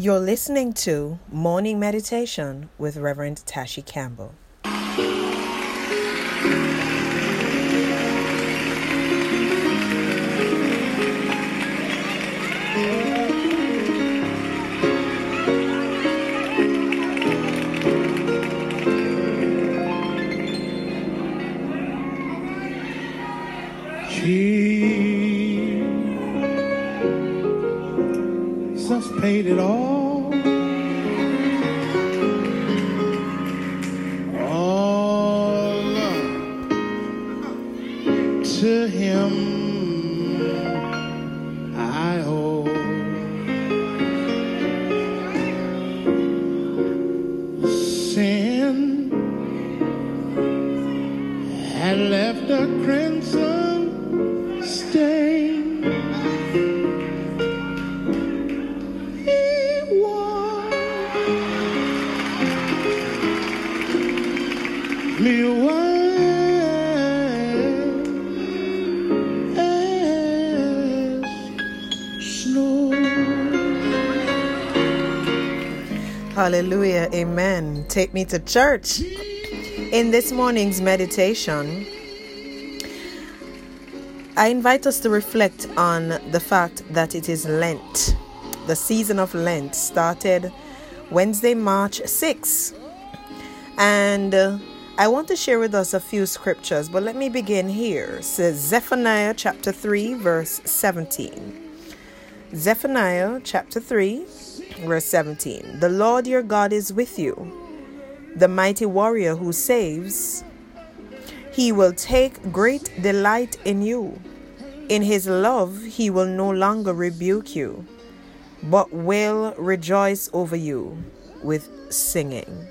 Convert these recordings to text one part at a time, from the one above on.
You're listening to Morning Meditation with Reverend Tashi Campbell. Paid it all. All Hallelujah. Amen. Take me to church. In this morning's meditation, I invite us to reflect on the fact that it is Lent. The season of Lent started Wednesday, March 6th. And uh, I want to share with us a few scriptures, but let me begin here. It says Zephaniah chapter 3, verse 17. Zephaniah chapter 3, verse 17. The Lord your God is with you, the mighty warrior who saves. He will take great delight in you. In his love, he will no longer rebuke you, but will rejoice over you with singing.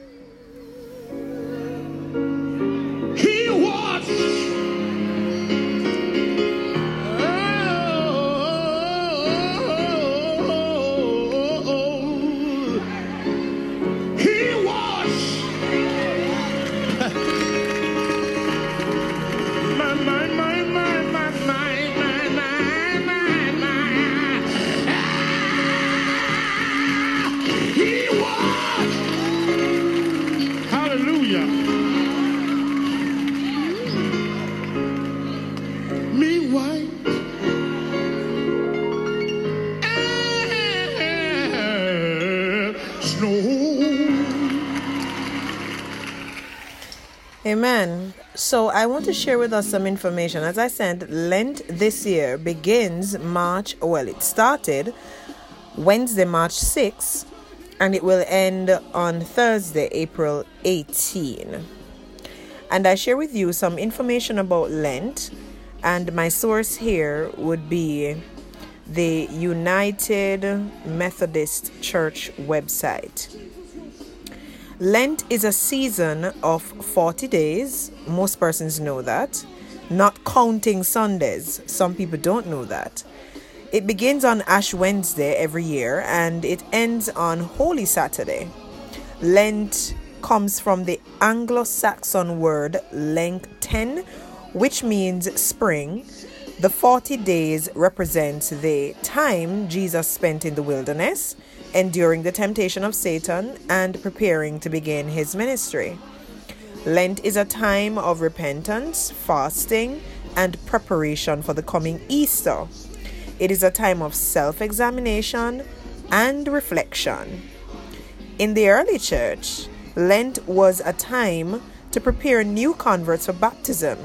Amen. So I want to share with us some information. As I said, Lent this year begins March, well, it started Wednesday, March 6th, and it will end on Thursday, April 18. And I share with you some information about Lent, and my source here would be the United Methodist Church website. Lent is a season of 40 days. Most persons know that. Not counting Sundays. Some people don't know that. It begins on Ash Wednesday every year and it ends on Holy Saturday. Lent comes from the Anglo Saxon word lengthen, which means spring. The 40 days represent the time Jesus spent in the wilderness enduring the temptation of Satan and preparing to begin his ministry. Lent is a time of repentance, fasting, and preparation for the coming Easter. It is a time of self examination and reflection. In the early church, Lent was a time to prepare new converts for baptism.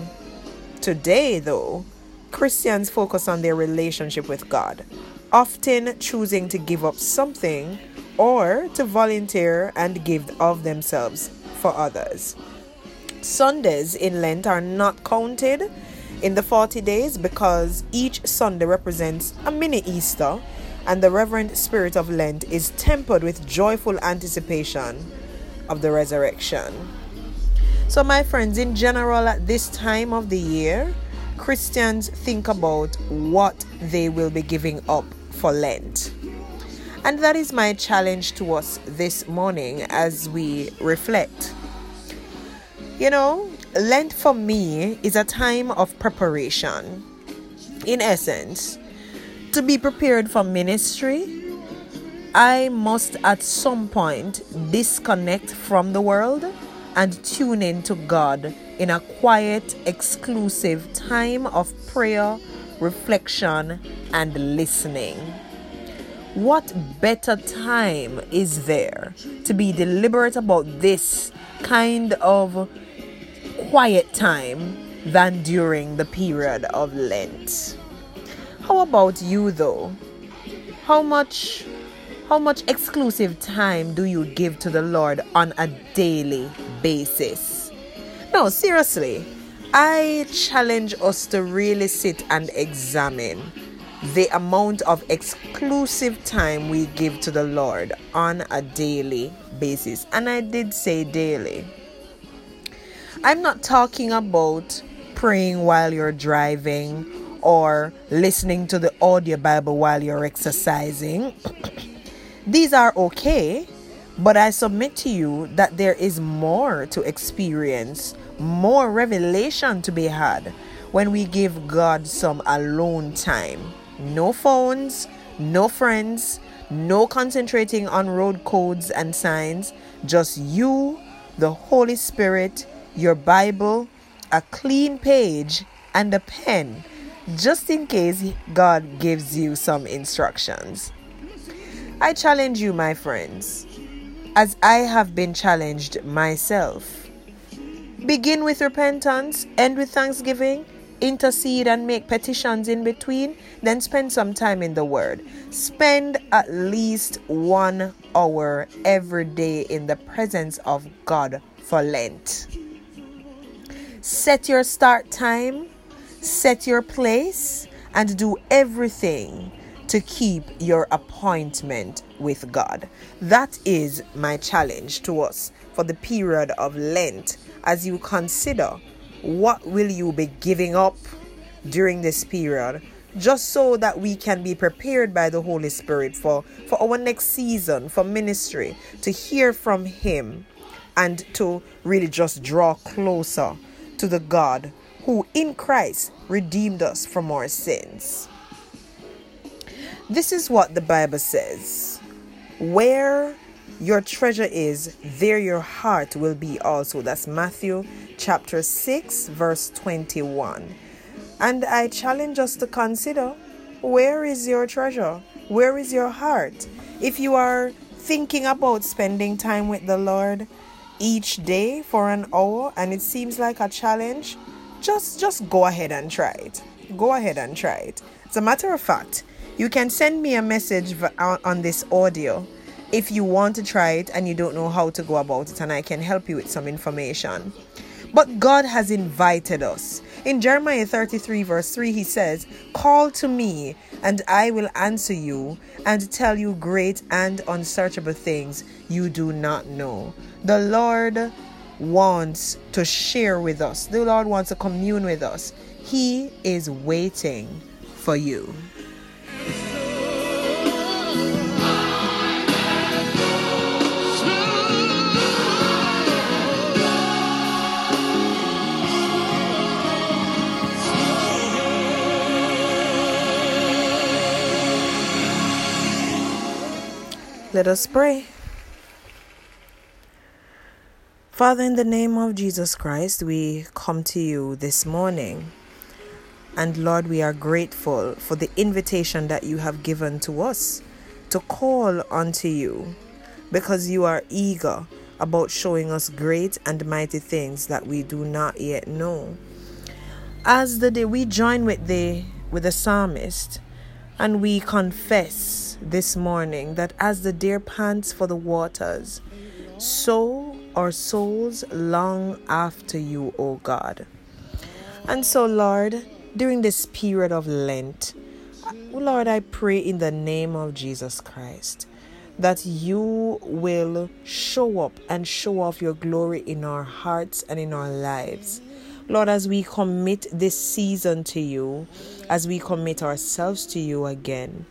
Today, though, Christians focus on their relationship with God, often choosing to give up something or to volunteer and give of themselves for others. Sundays in Lent are not counted in the 40 days because each Sunday represents a mini Easter, and the reverent spirit of Lent is tempered with joyful anticipation of the resurrection. So, my friends, in general, at this time of the year, Christians think about what they will be giving up for Lent. And that is my challenge to us this morning as we reflect. You know, Lent for me is a time of preparation. In essence, to be prepared for ministry, I must at some point disconnect from the world and tune in to God in a quiet, exclusive time of prayer, reflection, and listening. What better time is there to be deliberate about this kind of quiet time than during the period of Lent? How about you though? How much how much exclusive time do you give to the Lord on a daily basis? No, seriously. I challenge us to really sit and examine the amount of exclusive time we give to the Lord on a daily basis. And I did say daily. I'm not talking about praying while you're driving or listening to the audio Bible while you're exercising. These are okay, but I submit to you that there is more to experience, more revelation to be had when we give God some alone time. No phones, no friends, no concentrating on road codes and signs, just you, the Holy Spirit, your Bible, a clean page, and a pen, just in case God gives you some instructions. I challenge you, my friends, as I have been challenged myself. Begin with repentance, end with thanksgiving, intercede and make petitions in between, then spend some time in the Word. Spend at least one hour every day in the presence of God for Lent. Set your start time, set your place, and do everything to keep your appointment with God. That is my challenge to us for the period of Lent as you consider what will you be giving up during this period just so that we can be prepared by the Holy Spirit for, for our next season, for ministry, to hear from Him and to really just draw closer to the God who in Christ redeemed us from our sins. This is what the Bible says Where your treasure is, there your heart will be also. That's Matthew chapter 6, verse 21. And I challenge us to consider where is your treasure? Where is your heart? If you are thinking about spending time with the Lord each day for an hour and it seems like a challenge, just just go ahead and try it. Go ahead and try it. As a matter of fact, you can send me a message on this audio if you want to try it and you don't know how to go about it, and I can help you with some information. But God has invited us. In Jeremiah 33, verse 3, he says, Call to me, and I will answer you and tell you great and unsearchable things you do not know. The Lord wants to share with us, the Lord wants to commune with us. He is waiting for you. Let us pray. Father, in the name of Jesus Christ, we come to you this morning. And Lord, we are grateful for the invitation that you have given to us to call unto you because you are eager about showing us great and mighty things that we do not yet know. As the day we join with the with the psalmist and we confess this morning that as the deer pants for the waters, so our souls long after you, O God. And so, Lord, during this period of Lent, Lord, I pray in the name of Jesus Christ that you will show up and show off your glory in our hearts and in our lives. Lord, as we commit this season to you, as we commit ourselves to you again,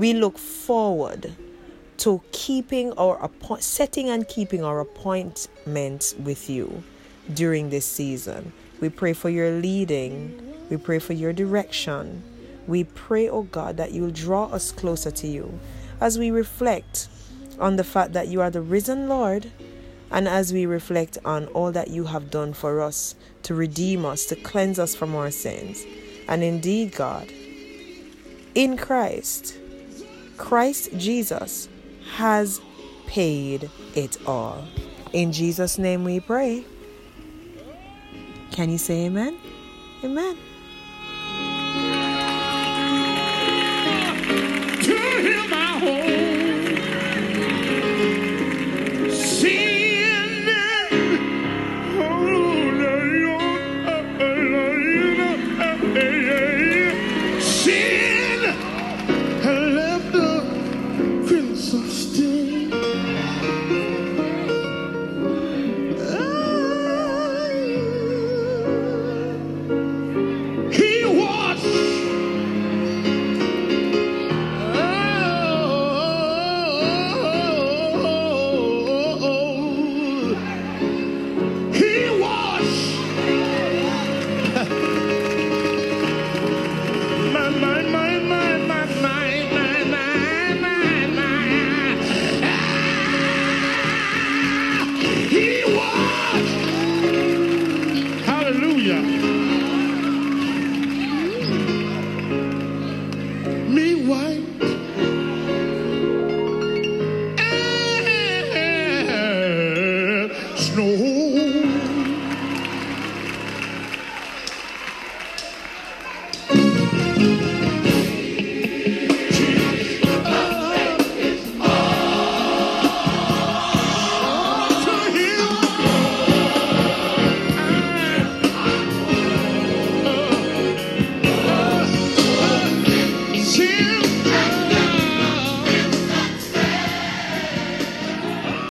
we look forward to keeping our setting and keeping our appointments with you during this season. We pray for your leading. We pray for your direction. We pray, oh God, that you'll draw us closer to you as we reflect on the fact that you are the risen Lord and as we reflect on all that you have done for us to redeem us, to cleanse us from our sins. And indeed, God, in Christ, Christ Jesus has paid it all. In Jesus' name we pray. Can you say amen? Amen.